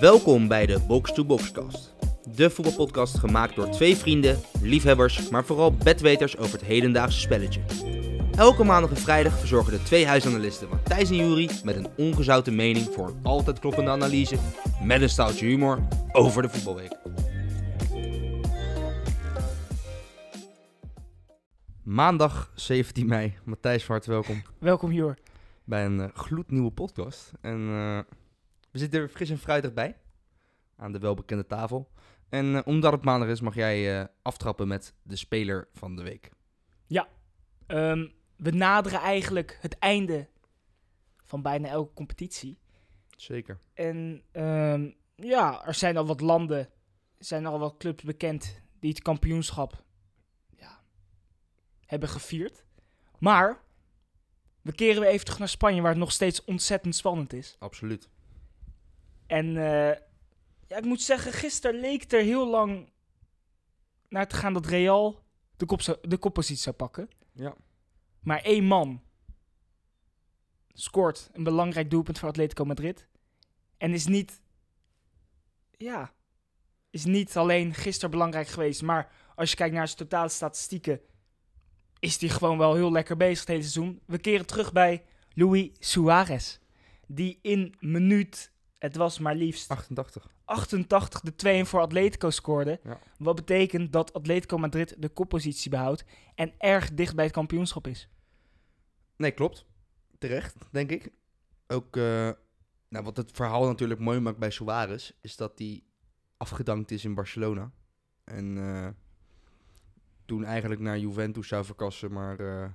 Welkom bij de Box to Boxcast. De voetbalpodcast gemaakt door twee vrienden, liefhebbers, maar vooral bedweters over het hedendaagse spelletje. Elke maandag en vrijdag verzorgen de twee huisanalisten Matthijs en Jury met een ongezouten mening voor een altijd kloppende analyse met een staaltje humor over de voetbalweek. Maandag 17 mei. Matthijs, van harte welkom Welkom Jor. bij een eh, gloednieuwe podcast. En eh, we zitten er fris en fruitig bij. Aan de welbekende tafel. En eh, omdat het maandag is, mag jij aftrappen met de speler van de week. Ehm, we naderen eigenlijk het einde van bijna elke competitie. Zeker. En ehm, ja, er zijn al wat landen, er zijn al wat clubs bekend die het kampioenschap ja, hebben gevierd. Maar we keren weer even terug naar Spanje, waar het nog steeds ontzettend spannend is. Absoluut. En eh, ja, ik moet zeggen, gisteren leek het er heel lang naar te gaan dat Real de, kop zou- de koppositie zou pakken. Ja. Maar één man scoort een belangrijk doelpunt voor Atletico Madrid. En is niet, ja, is niet alleen gisteren belangrijk geweest. Maar als je kijkt naar zijn totale statistieken, is hij gewoon wel heel lekker bezig het hele seizoen. We keren terug bij Luis Suarez. Die in minuut, het was maar liefst 88. 88 de 2 voor Atletico scoorde. Ja. Wat betekent dat Atletico Madrid de koppositie behoudt en erg dicht bij het kampioenschap is. Nee, klopt. Terecht, denk ik. Ook, eh, nou, wat het verhaal natuurlijk mooi maakt bij Suarez, is dat hij afgedankt is in Barcelona. En eh, toen eigenlijk naar Juventus zou verkassen, maar eh,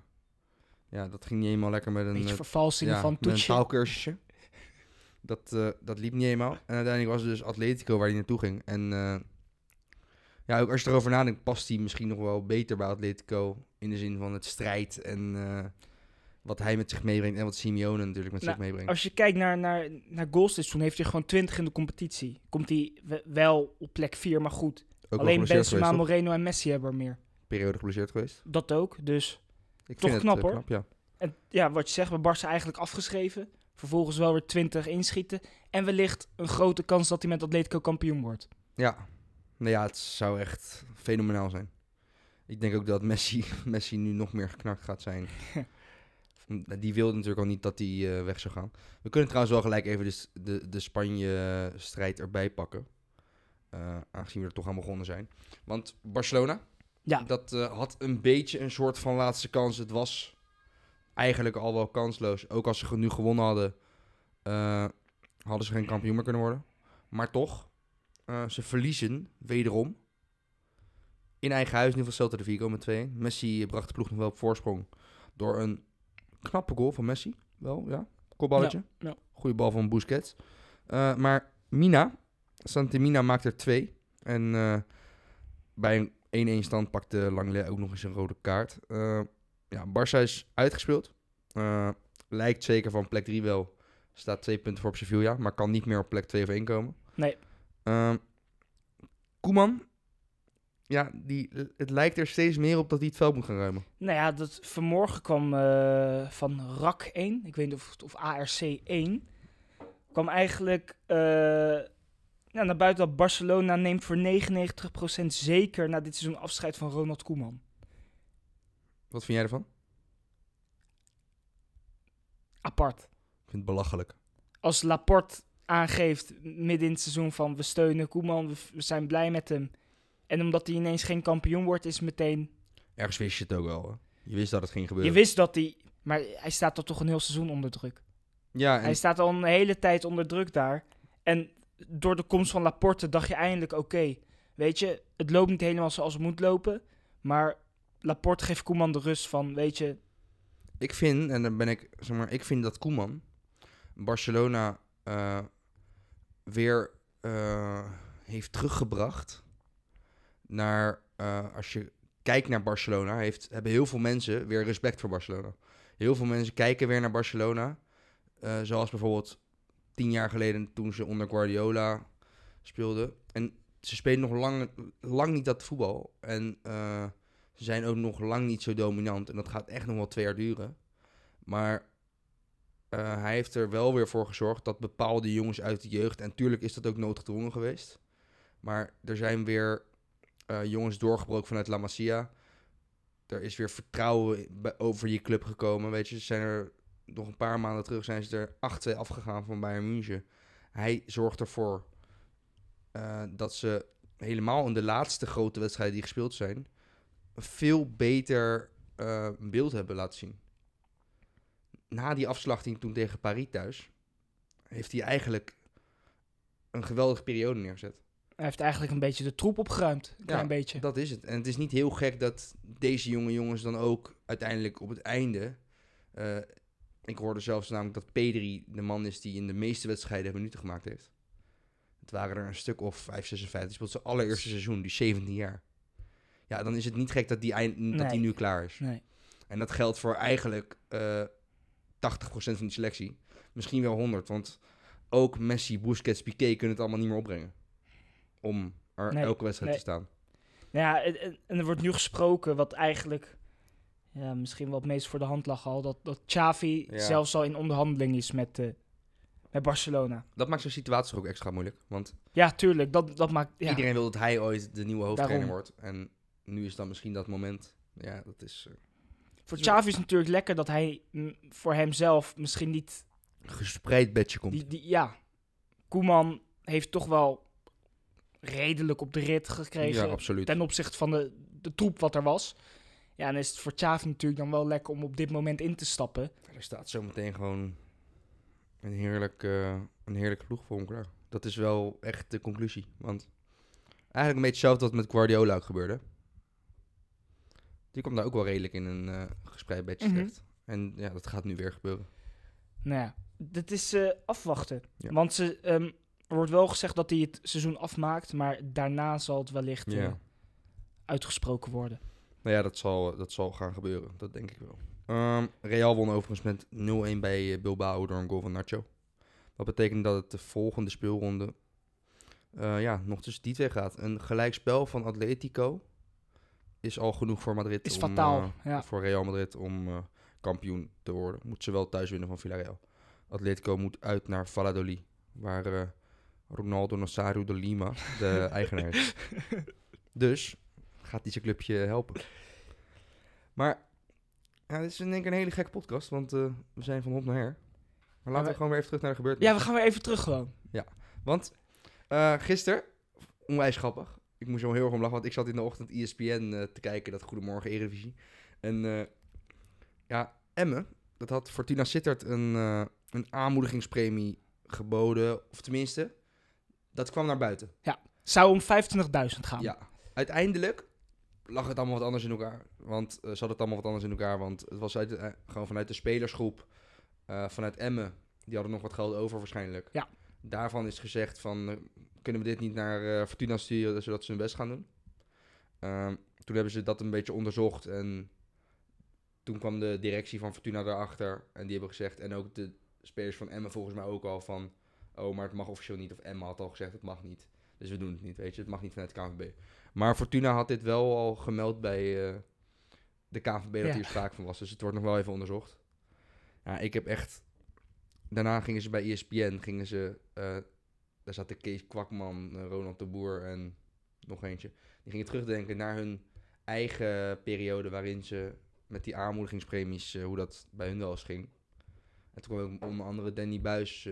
ja, dat ging niet eenmaal lekker met een... Beetje eh, vervalsingen ja, van een toetje. taalkursusje. Dat, eh, dat liep niet eenmaal. En uiteindelijk was het dus Atletico waar hij naartoe ging. En ja, ook als je erover nadenkt, past hij misschien nog wel beter bij Atletico. In de zin van het strijd en wat hij met zich meebrengt. En wat Simeone natuurlijk met Nou, zich meebrengt. Als je kijkt naar, naar, naar goals dit seizoen, heeft hij gewoon 20 in de competitie. Komt hij we- wel op plek 4, maar goed. Ook Alleen Benzema? Moreno en Messi hebben er meer. Periode geblesseerd geweest. Dat ook, dus... Ik Toch vind knap, het, eh, hoor. knap, ja. En ja, wat je zegt, bij Barça eigenlijk afgeschreven. Vervolgens wel weer 20 inschieten. En wellicht een grote kans dat hij met Atletico kampioen wordt. Ja. Nou ja, het zou echt fenomenaal zijn. Ik denk ook dat Messi, Messi nu nog meer geknakt gaat zijn. Die wilde natuurlijk al niet dat hij eh, weg zou gaan. We kunnen trouwens wel gelijk even de, de, de Spanje-strijd erbij pakken. Eh, aangezien we er toch aan begonnen zijn. Want Barcelona, Ja. dat eh, had een beetje een soort van laatste kans. Het was eigenlijk al wel kansloos. Ook als ze nu gewonnen hadden, eh, hadden ze geen kampioen meer kunnen worden. Maar toch, eh, ze verliezen wederom. In eigen huis, in ieder geval Celta de Vigo met 2-1. Messi bracht de ploeg nog wel op voorsprong door een knappe goal van Messi. Wel, ja. Kopballetje. Ja, ja. Goeie bal van Busquets. Maar Mina, Santimina maakt er twee. En bij een 1-1 stand pakte Langley ook nog eens een rode kaart. Eh, ja, Barça is uitgespeeld. Eh, lijkt zeker van plek 3 wel. Staat twee punten voor op Sevilla, maar kan niet meer op plek 2 of 1 komen. Nee. Ehm, Koeman, ja, die, het lijkt er steeds meer op dat hij het veld moet gaan ruimen. Nou ja, dat vanmorgen kwam eh, van RAC 1, ik weet niet of, of ARC 1, kwam eigenlijk eh, ja, naar buiten dat Barcelona neemt voor 99% zeker na dit seizoen afscheid van Ronald Koeman. Wat vind jij ervan? Apart. Ik vind het belachelijk. Als Laporte aangeeft midden in het seizoen van we steunen Koeman, we, we zijn blij met hem. En omdat hij ineens geen kampioen wordt, is meteen... Ergens wist je het ook wel. Hè? Je wist dat het ging Je gebeuren. wist dat hij... Maar hij staat er toch een heel seizoen onder druk. ja, en Hij staat al een hele tijd onder druk daar. En door de komst van Laporte dacht je eindelijk, oké, weet je, het loopt niet helemaal zoals het moet lopen. Maar Laporte geeft Koeman de rust van, weet je, Ik vind, en dan ben ik, zeg maar, ik vind dat Koeman Barcelona eh, weer eh, heeft teruggebracht naar, eh, als je kijkt naar Barcelona, heeft, hebben heel veel mensen weer respect voor Barcelona. Heel veel mensen kijken weer naar Barcelona, zoals bijvoorbeeld tien jaar geleden toen ze onder Guardiola speelden. En ze spelen nog lang, lang niet dat voetbal. En eh, ze zijn ook nog lang niet zo dominant. En dat gaat echt nog wel twee jaar duren. Maar eh, hij heeft er wel weer voor gezorgd dat bepaalde jongens uit de jeugd... en tuurlijk is dat ook noodgedwongen geweest... maar er zijn weer eh, jongens doorgebroken vanuit La Masia. Er is weer vertrouwen over je club gekomen. Weet je, ze zijn er nog een paar maanden terug zijn ze er 8-2 afgegaan van Bayern München. Hij zorgt ervoor eh, dat ze helemaal in de laatste grote wedstrijden die gespeeld zijn... veel beter eh, beeld hebben laten zien. Na die afslachting toen tegen Paris thuis... heeft hij eigenlijk een geweldige periode neergezet. Hij heeft eigenlijk een beetje de troep opgeruimd. Een klein beetje. Dat is het. En het is niet heel gek dat deze jonge jongens dan ook uiteindelijk op het einde... eh, ik hoorde zelfs namelijk dat Pedri de man is die in de meeste wedstrijden minuten gemaakt heeft. Het waren er een stuk of 5, 56. Die speelt zijn allereerste seizoen, die 17 jaar. Ja, dan is het niet gek dat die, eind, dat Nee. die nu klaar is. Nee. En dat geldt voor eigenlijk eh 80% van die selectie. Misschien wel 100, want ook Messi, Busquets, Piqué kunnen het allemaal niet meer opbrengen. Om er Nee, elke wedstrijd te staan. Nou ja, en er wordt nu gesproken wat eigenlijk ja, misschien wel het meest voor de hand lag al. Dat, dat Xavi Ja. zelfs al in onderhandeling is met, eh, met Barcelona. Dat maakt zo'n situatie ook extra moeilijk. Want Ja, tuurlijk. Dat, dat maakt... Ja. iedereen wil dat hij ooit de nieuwe hoofdtrainer Daarom. wordt. En nu is dan misschien dat moment. Ja, dat is eh, Voor Xavi is het natuurlijk lekker dat hij mm, voor hemzelf misschien niet... gespreid bedje komt. Die, die, ja, Koeman heeft toch wel redelijk op de rit gekregen. ja, absoluut. ten opzichte van de, de troep wat er was. Ja, en is het voor Xavi natuurlijk dan wel lekker om op dit moment in te stappen. Er staat zometeen gewoon een heerlijk, eh, een heerlijke ploeg voor hem klaar. Dat is wel echt de conclusie. Want eigenlijk een beetje hetzelfde wat met Guardiola ook gebeurde. Die kwam daar ook wel redelijk in een eh gespreid bedje Mhm. terecht. En ja, dat gaat nu weer gebeuren. Nou ja, dit is eh, afwachten. Ja. Want ze, ehm, er wordt wel gezegd dat hij het seizoen afmaakt, maar daarna zal het wellicht Ja. uitgesproken worden. Nou ja, dat zal, dat zal gaan gebeuren. Dat denk ik wel. Ehm, Real won overigens met 0-1 bij eh, Bilbao door een goal van Nacho. Dat betekent dat het de volgende speelronde eh, ja, nog tussen die twee gaat. Een gelijkspel van Atletico is al genoeg voor Madrid. Is om, fataal. eh, ja. Voor Real Madrid om kampioen te worden. Moet ze wel thuis winnen van Villarreal. Atletico moet uit naar Valladolid. Waar Ronaldo Nazario de Lima de eigenaar is. Dus gaat hij zijn clubje helpen. Maar ja, dit is in één keer een hele gekke podcast. Want eh, we zijn van hop naar her. Maar laten we we- gewoon weer even terug naar de gebeurtenissen. ja, we gaan weer even terug gewoon. Want eh gisteren, onwijs grappig. Ik moest er wel heel erg om lachen, want ik zat in de ochtend ESPN eh, te kijken, dat Goedemorgen Eredivisie. En ja, Emme, dat had Fortuna Sittard een, een aanmoedigingspremie geboden. Of tenminste, dat kwam naar buiten. Zou om 25.000 gaan. Ja, uiteindelijk lag het allemaal wat anders in elkaar. Want uh, zat het allemaal wat anders in elkaar. Want het was uit eh, gewoon vanuit de spelersgroep, eh, vanuit Emmen. Die hadden nog wat geld over waarschijnlijk. Ja. Daarvan is gezegd van, eh, kunnen we dit niet naar eh, Fortuna sturen, zodat ze hun best gaan doen? Ehm, toen hebben ze dat een beetje onderzocht en toen kwam de directie van Fortuna daarachter. En die hebben gezegd, en ook de spelers van Emmen volgens mij ook al van... Oh, maar het mag officieel niet. Of Emma had al gezegd, het mag niet. Dus we doen het niet, weet je. Het mag niet vanuit de KNVB. Maar Fortuna had dit wel al gemeld bij eh, de KNVB dat Ja. hier sprake van was. Dus het wordt nog wel even onderzocht. Ja, ik heb echt... Daarna gingen ze bij ESPN, gingen ze... eh, daar zaten Kees Kwakman, eh, Ronald de Boer en nog eentje. Die gingen terugdenken naar hun eigen periode waarin ze met die aanmoedigingspremies, hoe dat bij hun wel eens ging. En toen kwam ook onder andere Danny Buis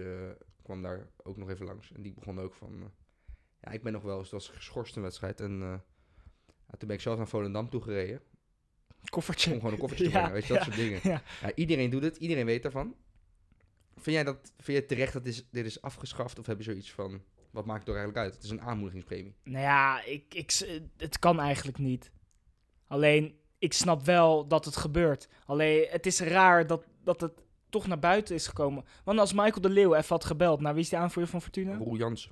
kwam daar ook nog even langs. En die begon ook van... ja, ik ben nog wel eens... Het was een geschorste wedstrijd. En eh, toen ben ik zelf naar Volendam toe gereden. Koffertje. Om gewoon een koffertje te brengen. Weet je, dat soort dingen. ja. Iedereen doet het. Iedereen weet daarvan. Vind jij dat... Vind je terecht dat is, dit is afgeschaft? Of heb je zoiets van... Wat maakt het er eigenlijk uit? Het is een aanmoedigingspremie. Nou ja, ik, ik, het kan eigenlijk niet. Alleen, ik snap wel dat het gebeurt. Alleen, het is raar dat, dat het toch naar buiten is gekomen. Want als Michael de Leeuw even had gebeld, naar wie is die aanvoerder van Fortuna? Roel Jans,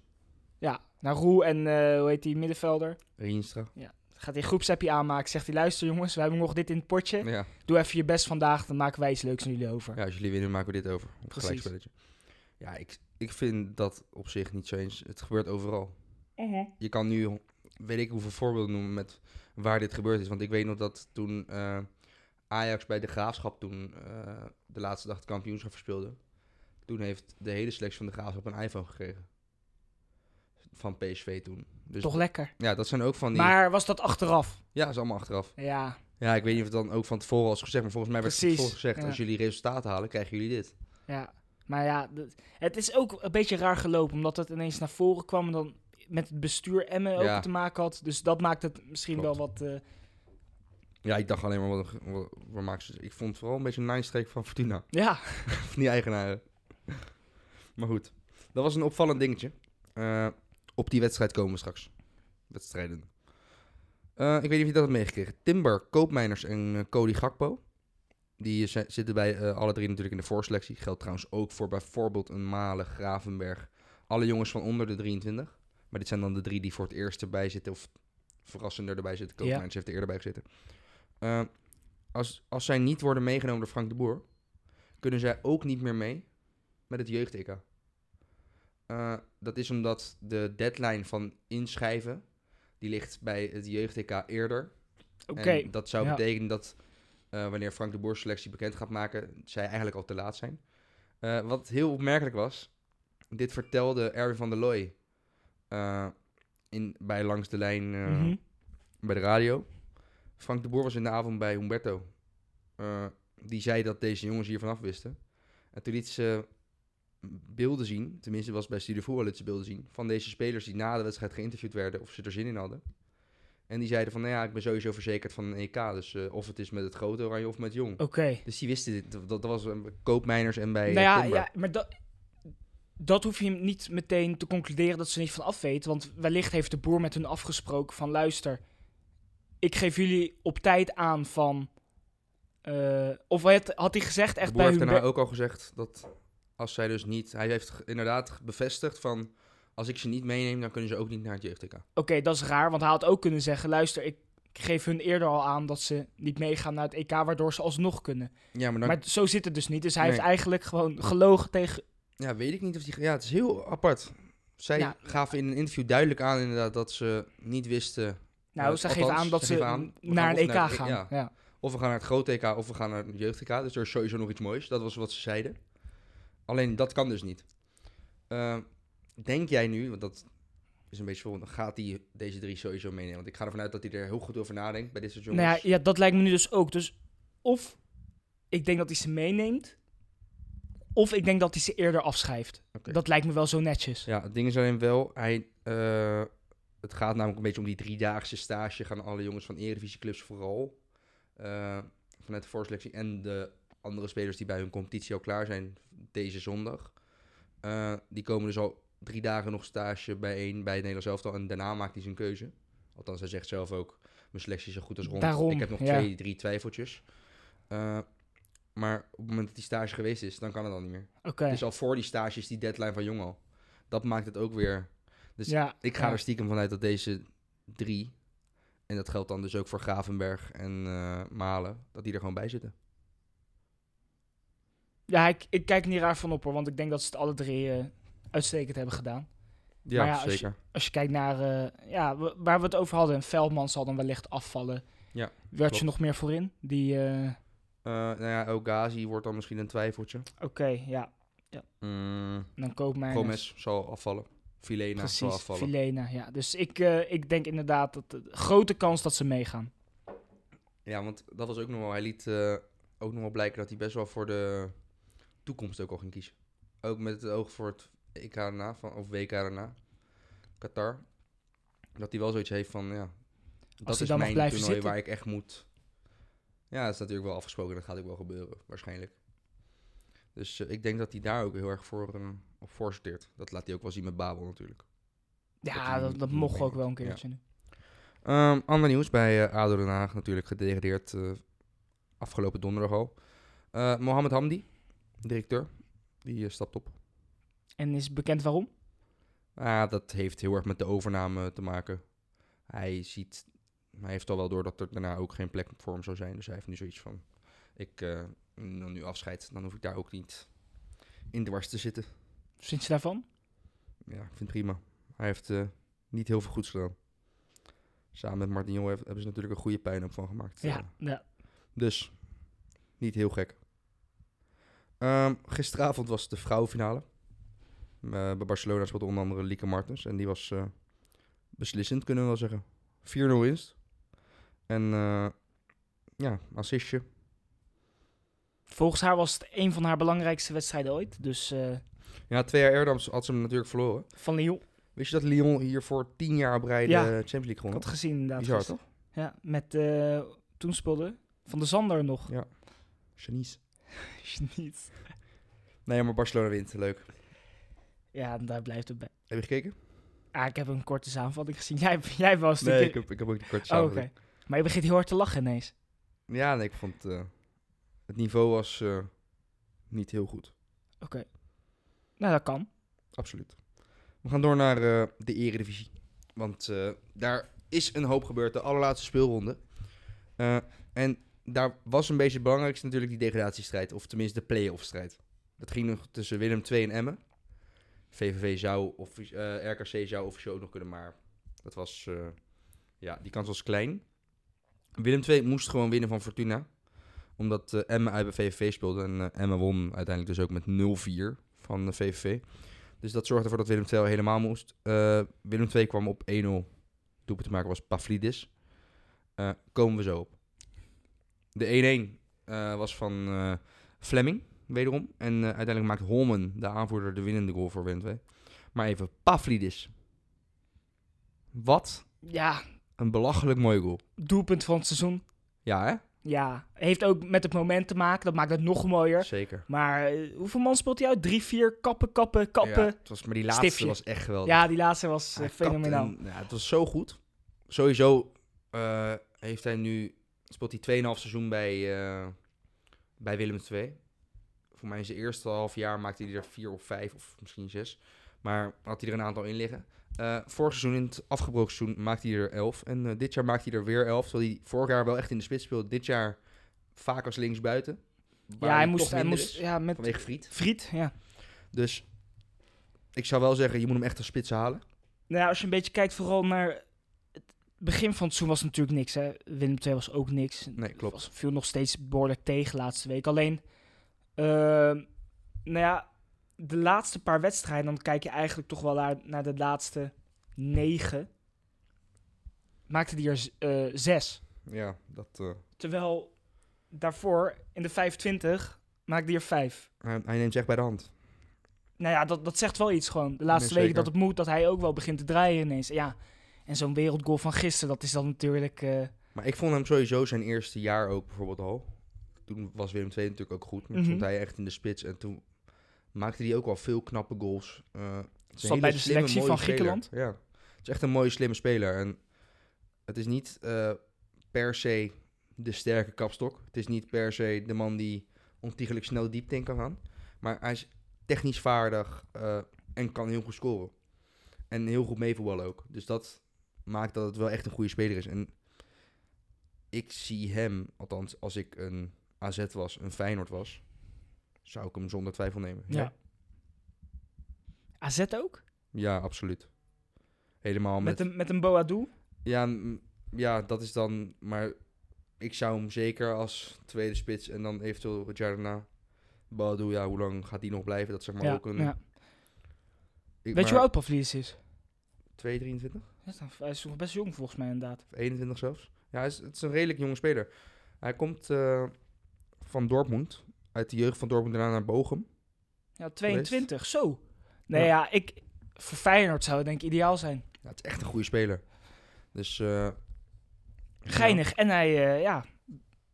Ja, naar Roe en eh, hoe heet die middenvelder? Rienstra. Gaat hij een groepsappje aanmaken, zegt hij, luister jongens, we hebben nog dit in het potje. Ja. Doe even je best vandaag, dan maken wij iets leuks aan jullie over. ja, als jullie winnen maken we dit over. Precies. gelijkspelletje. Ja, ik, ik vind dat op zich niet zo eens. Het gebeurt overal. je kan nu, weet ik hoeveel voorbeelden noemen met waar dit gebeurd is. Want ik weet nog dat toen eh, Ajax bij de Graafschap toen eh, de laatste dag het kampioenschap verspeelde. Toen heeft de hele selectie van de Graafschap een iPhone gekregen. Van PSV toen. Dus Toch lekker. ja, dat zijn ook van die... Maar was dat achteraf? Ja, dat is allemaal achteraf. Ja, Ja, ik weet niet of het dan ook van tevoren was gezegd. Maar volgens mij werd het Precies, tevoren gezegd. ja. Als jullie resultaten halen, krijgen jullie dit. ja. Maar ja, het is ook een beetje raar gelopen, omdat het ineens naar voren kwam en dan met het bestuur Emmen ook Ja. te maken had. Dus dat maakt het misschien Klopt. wel wat... eh, Ja, ik dacht alleen maar, wat, wat, ze? Ik vond het vooral een beetje een nijstreek van Fortuna. ja, Van die eigenaren. maar goed, dat was een opvallend dingetje. Eh, op die wedstrijd komen we straks. Wedstrijden. Eh, ik weet niet of je dat hebt meegekregen. Timber, Koopmijners en eh, Cody Gakpo. Die zi- zitten bij eh, alle drie natuurlijk in de voorselectie. Geldt trouwens ook voor bijvoorbeeld een Malen, Gravenberg. Alle jongens van onder de 23. Maar dit zijn dan de drie die voor het eerst erbij zitten. Of verrassender erbij zitten. Koopmijners heeft er eerder bij gezeten. Als, als zij niet worden meegenomen door Frank de Boer... kunnen zij ook niet meer mee met het jeugd-EK. Eh, dat is omdat de deadline van inschrijven... die ligt bij het jeugd-EK eerder. oké. Dat zou ja. betekenen dat eh, wanneer Frank de Boer selectie bekend gaat maken, zij eigenlijk al te laat zijn. Eh, wat heel opmerkelijk was, dit vertelde Erwin van der Looy in, bij Langs de Lijn Mhm. bij de radio. Frank de Boer was in de avond bij Humberto. Die zei dat deze jongens hier vanaf wisten. En toen liet ze beelden zien, tenminste was bij Studio Voetbal liet ze beelden zien, van deze spelers die na de wedstrijd geïnterviewd werden of ze er zin in hadden. En die zeiden van, nou ja, ik ben sowieso verzekerd van een EK. Dus eh, of het is met het grote oranje of met jong. Oké. Dus die wisten dit. Dat, dat was een koopmijners en bij Nou eh, ja, Timber. ja, maar dat, dat hoef je niet meteen te concluderen dat ze niet van af weten. Want wellicht heeft de boer met hun afgesproken van luister, ik geef jullie op tijd aan van... eh, of had, had hij gezegd De echt boer bij heeft daarna ook al gezegd dat als zij dus niet... Hij heeft inderdaad bevestigd van... Als ik ze niet meeneem, dan kunnen ze ook niet naar het jeugd-EK. Oké, dat is raar, want hij had ook kunnen zeggen... luister, ik geef hun eerder al aan dat ze niet meegaan naar het EK... waardoor ze alsnog kunnen. Ja, maar dan Maar zo zit het dus niet. Dus hij Nee. heeft eigenlijk gewoon gelogen tegen... ja, weet ik niet of die... Ja, het is heel apart. Zij Ja. gaven in een interview duidelijk aan inderdaad dat ze niet wisten... Nou, Eh, ze althans, geven aan dat ze aan, naar een EK naar het- gaan. ja. Ja. Of we gaan naar het grote EK of we gaan naar het jeugd-EK. Dus er is sowieso nog iets moois. Dat was wat ze zeiden. Alleen dat kan dus niet. Eh, denk jij nu, want dat is een beetje volgende, gaat hij deze drie sowieso meenemen? Want ik ga ervan uit dat hij er heel goed over nadenkt bij dit soort jongens. Nou ja, ja, dat lijkt me nu dus ook. Dus of ik denk dat hij ze meeneemt, of ik denk dat hij ze eerder afschrijft. Dat lijkt me wel zo netjes. Ja, het ding is alleen wel, hij, eh, het gaat namelijk een beetje om die driedaagse stage. Gaan alle jongens van Eredivisieclubs vooral, eh, vanuit de voorselectie en de andere spelers die bij hun competitie al klaar zijn deze zondag. eh, die komen dus al drie dagen nog stage bijeen bij het Nederlands elftal en daarna maakt hij zijn keuze. Althans, hij zegt zelf ook, mijn selectie is zo goed als rond. Daarom, ik heb nog ja. twee, drie twijfeltjes. Eh, maar op het moment dat die stage geweest is, dan kan het al niet meer. Oké. Dus al voor die stage is die deadline van Jong al. Dat maakt het ook weer. Dus ja, ik ga ja. er stiekem vanuit dat deze drie, en dat geldt dan dus ook voor Gravenberg en eh, Malen, dat die er gewoon bij zitten. Ja, ik, ik kijk niet raar van op hoor, want ik denk dat ze het alle drie eh, uitstekend hebben gedaan. Ja, Maar ja, als je- zeker. Als je kijkt naar eh, ja, waar we het over hadden, Veldman zal dan wellicht afvallen. Ja, Werd je nog meer voorin? Die, Eh, nou ja, Ogazi wordt dan misschien een twijfeltje. oké, ja. Mm, Dan Koopmeiners. Gomez zal afvallen. Filena zal Precies, afvallen. Filena, ja. Dus ik, ik denk inderdaad dat de grote kans dat ze meegaan. Ja, want dat was ook nog wel. Hij liet ook nog wel blijken dat hij best wel voor de toekomst ook al ging kiezen. Ook met het oog voor het EK daarna, van, of WK daarna, Qatar. Dat hij wel zoiets heeft van, ja, dat is dan mag mijn blijven toernooi zitten. waar ik echt moet... Ja, dat is natuurlijk wel afgesproken. Dat gaat ook wel gebeuren, waarschijnlijk. Dus eh, ik denk dat hij daar ook heel erg voor, eh, op voorsorteert. Dat laat hij ook wel zien met Babel natuurlijk. Ja, dat, dat mocht ook wel een moet. Ja. keertje nu. Ehm, ander nieuws bij eh ADO Den Haag natuurlijk gedegradeerd eh, afgelopen donderdag al. Eh Mohamed Hamdi, directeur, die eh, stapt op. En is bekend waarom? Ah, dat heeft heel erg met de overname te maken. Hij ziet, hij heeft al wel door dat er daarna ook geen plek voor hem zou zijn. Dus hij heeft nu zoiets van, ik dan nu afscheid, dan hoef ik daar ook niet in dwars te zitten. Je daarvan? Ja, ik vind het prima. Hij heeft eh, niet heel veel goeds gedaan. Samen met Martin Jol hebben ze natuurlijk een goede pijn op van gemaakt. Ja, ja. dus niet heel gek. Ehm, gisteravond was de vrouwenfinale. Eh, bij Barcelona speelde onder andere Lieke Martens. En die was eh, beslissend, kunnen we wel zeggen. 4-0 winst. En eh, ja, assistje. Volgens haar was het een van haar belangrijkste wedstrijden ooit. Dus eh, Ja, twee jaar eerder had ze hem natuurlijk verloren. van Lyon. Wist je dat Lyon hier voor tien jaar op rij de Ja. Champions League Ik gewonnen had gezien inderdaad. Bizar, toch? Ja, met toen speelde Van de Zander nog. Ja. Genies. Niet. Nee, maar Barcelona wint. Leuk. Ja, daar blijft het bij. Heb je gekeken? Ah, ik heb een korte samenvatting gezien. Jij, jij was Nee, natuurlijk... ik heb, ik heb ook die korte Oh, oké. samenvatting. Maar je begint heel hard te lachen ineens. Ja, nee, ik vond... eh, het niveau was eh, niet heel goed. Oké. Nou, dat kan. Absoluut. We gaan door naar eh, de eredivisie. Want daar is een hoop gebeurd. De allerlaatste speelronde. En daar was een beetje het belangrijkste natuurlijk die degradatiestrijd. Of tenminste de play-off strijd. Dat ging nog tussen Willem II en Emmen. VVV zou, of eh, RKC zou officieel ook nog kunnen, maar dat was, eh, ja, die kans was klein. Willem II moest gewoon winnen van Fortuna. Omdat eh, Emmen uit bij VVV speelde. En Emmen won uiteindelijk dus ook met 0-4 van de VVV. Dus dat zorgde ervoor dat Willem II al helemaal moest. Willem II kwam op 1-0. Doelpunt te maken was Pavlidis. Komen we zo op. De 1-1 eh, was van eh, Fleming, wederom. En eh, uiteindelijk maakt Holmen, de aanvoerder, de winnende goal voor II. Maar even, Pavlidis. Wat Ja, een belachelijk mooie goal. doelpunt van het seizoen. Ja, hè? Ja, heeft ook met het moment te maken. Dat maakt het nog mooier. Zeker. Maar hoeveel man speelt hij uit? Drie, vier, kappen, kappen, kappen. Ja, Ja, het was, maar die laatste Stiftje. was echt geweldig. die laatste was fenomenaal. en- ja, het was zo goed. Sowieso heeft hij nu, speelt hij 2,5 seizoen bij, eh, bij Willem II. Voor mij in zijn eerste half jaar maakte hij er vier of vijf of misschien zes. Maar had hij er een aantal in liggen. Eh, vorig seizoen, in het afgebroken seizoen, maakte hij er elf. En eh, dit jaar maakt hij er weer elf. Terwijl hij vorig jaar wel echt in de spits speelde. Dit jaar vaak als linksbuiten. Ja, hij moest, hij moest ja, met Vanwege Friet. Friet. Ja. Dus ik zou wel zeggen, je moet hem echt als spits halen. Nou ja, als je een beetje kijkt vooral naar begin van het seizoen was natuurlijk niks. Hè. Willem II was ook niks. Nee, klopt. Was, viel nog steeds behoorlijk tegen laatste week. Alleen, ehm, nou ja, de laatste paar wedstrijden, dan kijk je eigenlijk toch wel naar, naar de laatste negen. Maakte die er eh, zes. Ja, dat... eh, Terwijl daarvoor, in de 25, maakte die er vijf. hij, hij neemt ze echt bij de hand. Nou ja, dat, dat zegt wel iets gewoon. De laatste Nee, weken dat het moet, dat hij ook wel begint te draaien ineens. Ja, en zo'n wereldgoal van gisteren, dat is dan natuurlijk... eh, Maar ik vond hem sowieso zijn eerste jaar ook bijvoorbeeld al. Toen was Willem II natuurlijk ook goed. Maar toen Mhm. stond hij echt in de spits. En toen maakte hij ook wel veel knappe goals. Zat hele bij de selectie van speler. Griekenland. Ja, het is echt een mooie, slimme speler. En het is niet eh, per se de sterke kapstok. Het is niet per se de man die ontiegelijk snel de diepte in kan gaan. Maar hij is technisch vaardig en kan heel goed scoren. En heel goed meevoetballen ook. Dus dat maakt dat het wel echt een goede speler is. En ik zie hem, althans als ik een AZ was, een Feyenoord was, zou ik hem zonder twijfel nemen. ja. AZ ook? Ja, absoluut. Helemaal Met, met... een, met een Boadu? Ja, ja, dat is dan... Maar ik zou hem zeker als tweede spits en dan eventueel het jaar daarna... Badou, ja, hoe lang gaat die nog blijven? Dat zeg maar ja, ook een... ja. ik- Weet je hoe oud Pavlidis is? 2, 23? Ja, dan- hij is nog best jong volgens mij inderdaad. Of 21 zelfs. Ja, hij is, het is een redelijk jonge speler. Hij komt eh, van Dortmund. Uit de jeugd van Dortmund daarna naar Bochum. Ja, 22, zo. Nee Ja. ja, ik, voor Feyenoord zou het denk ik ideaal zijn. Ja, het is echt een goede speler. Dus... eh, Geinig. En hij, eh, ja,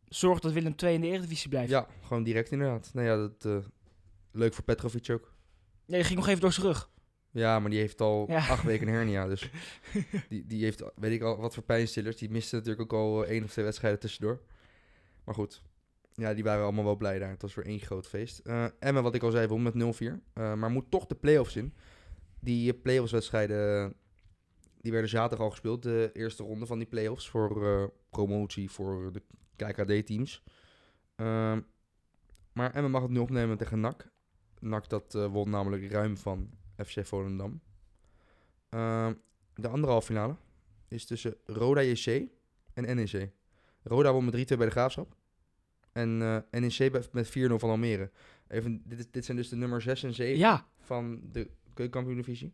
zorgt dat Willem II in de Eredivisie blijft. Ja, gewoon direct inderdaad. Nou ja, dat, leuk voor Petrovic ook. Nee, die ging nog even door zijn rug. Ja, maar die heeft al Ja. acht weken een hernia. Dus die, die heeft, weet ik al, wat voor pijnstillers. Die miste natuurlijk ook al eh, één of twee wedstrijden tussendoor. Maar goed, ja, die waren allemaal wel blij daar. Het was weer één groot feest. Eh Emmen, wat ik al zei, won met 0-4. Eh, maar moet toch de play-offs in. Die play-offs wedstrijden, die werden zaterdag al gespeeld. De eerste ronde van die play-offs voor promotie voor de KKD-teams. Ehm, maar Emmen mag het nu opnemen tegen NAC. NAC dat won namelijk ruim van FC Volendam. Ehm, de andere halve finale is tussen Roda JC en NEC. Roda won met 3-2 bij de Graafschap. En eh, NEC met 4-0 van Almere. Even, dit, dit zijn dus de nummer 6 en 7 Ja, van de keukenkampioen-divisie.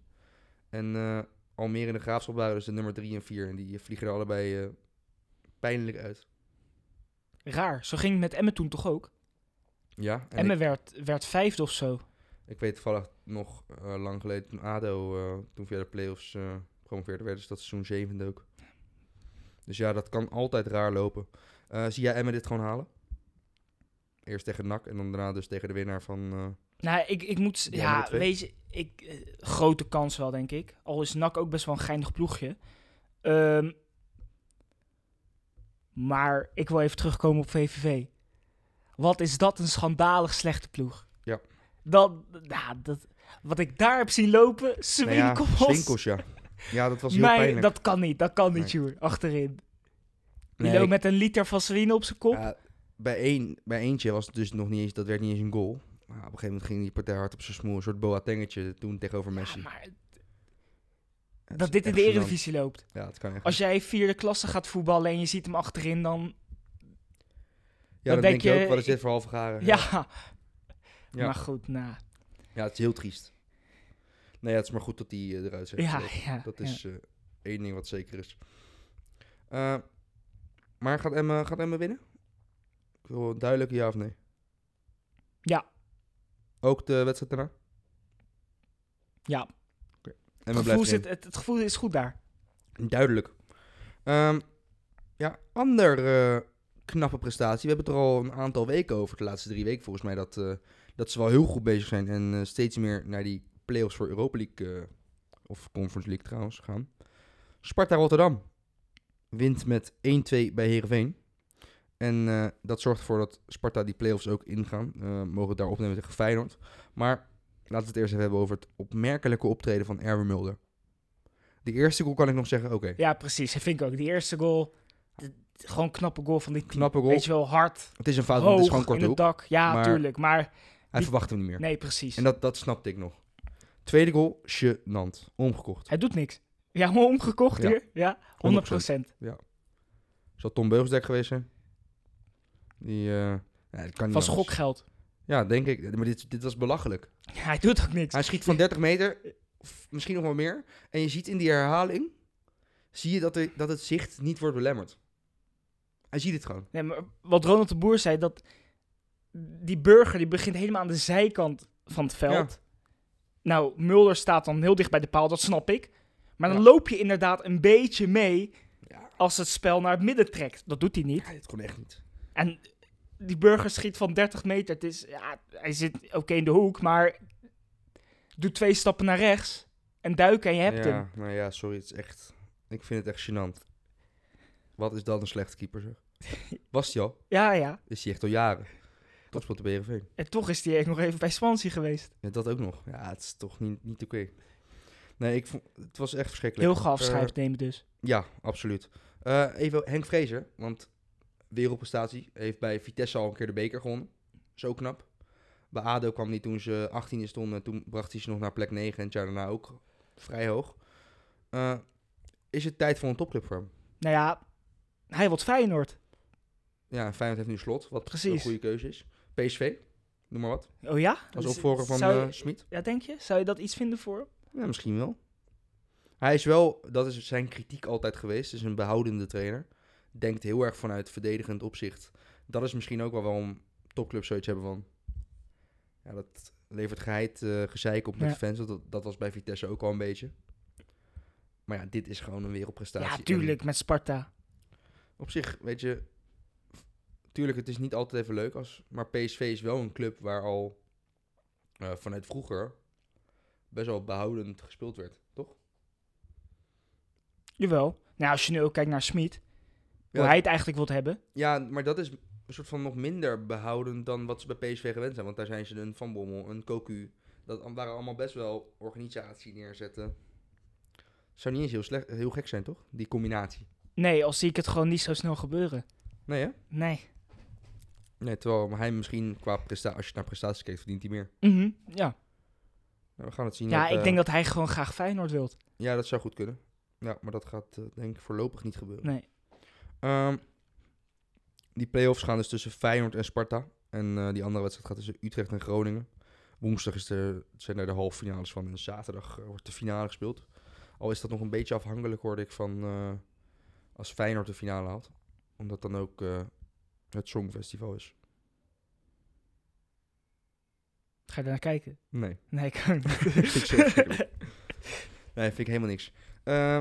En eh, Almere en de Graafschap waren dus de nummer 3 en 4. En die vliegen er allebei eh, pijnlijk uit. raar. Zo ging het met Emmen toen toch ook? Ja, en Emmen ik, werd, werd vijfde of zo. Ik weet toevallig nog eh, lang geleden toen ADO, eh, toen via de play-offs eh promoveerde, werd dus dat seizoen zevende ook. Dus ja, dat kan altijd raar lopen. Zie jij Emmen dit gewoon halen? Eerst tegen NAC en dan daarna dus tegen de winnaar van... Nou, ik, ik moet... Ja, weet je, ik, grote kans wel, denk ik. Al is NAC ook best wel een geinig ploegje. Ehm, maar ik wil even terugkomen op VVV. Wat is dat een schandalig slechte ploeg. Ja. Dat, ja, dat, wat ik daar heb zien lopen, nou ja, Swinkels. Swinkels, ja. Ja, dat was heel pijnlijk. dat kan niet, dat kan niet, Nee. Sjoerd. Achterin. Die Nee, met een liter vaseline op zijn kop. Bij, één, bij eentje was het dus nog niet eens, dat werd niet eens een goal. Maar op een gegeven moment ging die partij hard op zijn smoel. Een soort Boatengetje toen tegenover Messi. Ja, maar dat dit in de. Eredivisie loopt. Ja, het kan echt. Als jij vierde klasse gaat voetballen en je ziet hem achterin, dan... ja, dan, dan denk denk je ook, wat is dit voor halve garen? Ja. Ja. Maar goed, nou... Ja, het is heel triest. Nee, ja, het is maar goed dat die eh, eruit zijn. Ja, ja. Dat is eh, één ding wat zeker is. Eh, maar gaat Emma, gaat Emma winnen? Ik wil een duidelijke ja of nee. Ja. Ook de wedstrijd daarna? Ja. Emma Het gevoel, zit, het, het gevoel is goed daar. Duidelijk. Ehm, ja, ander knappe prestatie. We hebben het er al een aantal weken over, de laatste drie weken volgens mij, dat, dat ze wel heel goed bezig zijn en eh, steeds meer naar die play-offs voor Europa League, eh, of Conference League trouwens, gaan. Sparta Rotterdam wint met 1-2 bij Heerenveen. En eh, dat zorgt ervoor dat Sparta die play-offs ook ingaan. Mogen het daar opnemen tegen Feyenoord. Maar laten we het eerst even hebben over het opmerkelijke optreden van Erwin Mulder. De eerste goal kan ik nog zeggen, oké. Ja, precies. Dat vind ik ook. Die eerste goal, d- gewoon knappe goal van die team. Knappe goal. Weet je wel, hard, Het is een fout, want het hoog, is gewoon kort in het dak. Ja, Maar- tuurlijk. Maar Hij die- verwacht hem niet meer. nee, precies. En dat, dat snapte ik nog. Tweede goal, gênant. Omgekocht. Hij doet niks. Ja, maar omgekocht Ja. hier. Ja, 100 procent. Zal Tom Beugelsdijk geweest zijn? Die, eh, ja, dat kan niet Van schokgeld. Ja, denk ik. Maar dit, dit was belachelijk. Ja, hij doet ook niks. Hij schiet van 30 meter, of misschien nog wel meer. En je ziet in die herhaling, zie je dat, er, dat het zicht niet wordt belemmerd. Hij ziet het gewoon. Nee, maar wat Ronald de Boer zei, dat die burger die begint helemaal aan de zijkant van het veld. Nou, Mulder staat dan heel dicht bij de paal, dat snap ik. Maar dan Ja. loop je inderdaad een beetje mee als het spel naar het midden trekt. Dat doet hij niet. Ja, dit kon echt niet. En die burger schiet van 30 meter. Het is, ja, hij zit oké in de hoek, maar doe twee stappen naar rechts en duiken en je hebt ja, hem. nou ja, sorry. Het is echt... Ik vind het echt gênant. Wat is dat een slechte keeper, zeg. Was hij al? Ja, ja. Is hij echt al jaren. Tot speelt de BRV. En toch is hij nog even bij Swansea geweest. Ja, dat ook nog. Ja, het is toch niet, niet oké. Nee, ik vond, het was echt verschrikkelijk. Heel gaaf schijf nemen dus. Eh, ja, absoluut. Eh, even Henk Vrezer, want wereldprestatie. Heeft bij Vitesse al een keer de beker gewonnen. Zo knap. Bij ADO kwam hij toen ze 18e stonden. Toen bracht hij ze nog naar plek 9 en het jaar daarna ook vrij hoog. Eh, is het tijd voor een topclub voor hem? Nou ja, hij wordt Feyenoord. Ja, en Feyenoord heeft nu slot, wat Precies. een goede keuze is. PSV, noem maar wat. Oh ja? Als Dus opvolger van zou je- eh Smit. Ja, denk je? Zou je dat iets vinden voor hem? Ja, misschien wel. Hij is wel, dat is zijn kritiek altijd geweest, is een behoudende trainer. Denkt heel erg vanuit verdedigend opzicht. Dat is misschien ook wel waarom topclubs zoiets hebben van... Ja, dat levert geheid eh gezeik op met Ja. de fans. Dat, dat was bij Vitesse ook al een beetje. Maar ja, dit is gewoon een wereldprestatie. Ja, En tuurlijk, met Sparta. op zich, weet je... Tuurlijk, het is niet altijd even leuk. Als, maar PSV is wel een club waar al eh, vanuit vroeger best wel behoudend gespeeld werd, toch? Jawel. Nou, als je nu ook kijkt naar Smit, hoe Ja. hij het eigenlijk wilt hebben. Ja, maar dat is een soort van nog minder behouden dan wat ze bij PSV gewend zijn. Want daar zijn ze een Van Bommel, een Cocu. Dat waren allemaal best wel organisatie neerzetten. Zou niet eens heel, slecht, heel gek zijn, toch? Die combinatie. Nee, al zie ik het gewoon niet zo snel gebeuren. Nee, hè? Nee. Nee, terwijl hij misschien qua prestatie, als je naar prestaties kijkt, verdient hij meer. Mhm, ja. Nou, we gaan het zien. Ja, dat, ik eh, denk dat hij gewoon graag Feyenoord wilt. Ja, dat zou goed kunnen. Ja, maar dat gaat eh, denk ik voorlopig niet gebeuren. Nee. Ehm, die play-offs gaan dus tussen Feyenoord en Sparta. En eh, die andere wedstrijd gaat tussen Utrecht en Groningen. Woensdag is de, zijn er de halve finales van en zaterdag eh, wordt de finale gespeeld. Al is dat nog een beetje afhankelijk, hoorde ik, van eh, als Feyenoord de finale haalt. Omdat dan ook eh, het Songfestival is. Ga je daar naar kijken? Nee. Nee, ik kan niet. Vind ik zo verschrikkelijk. nee, vind ik helemaal niks. Eh,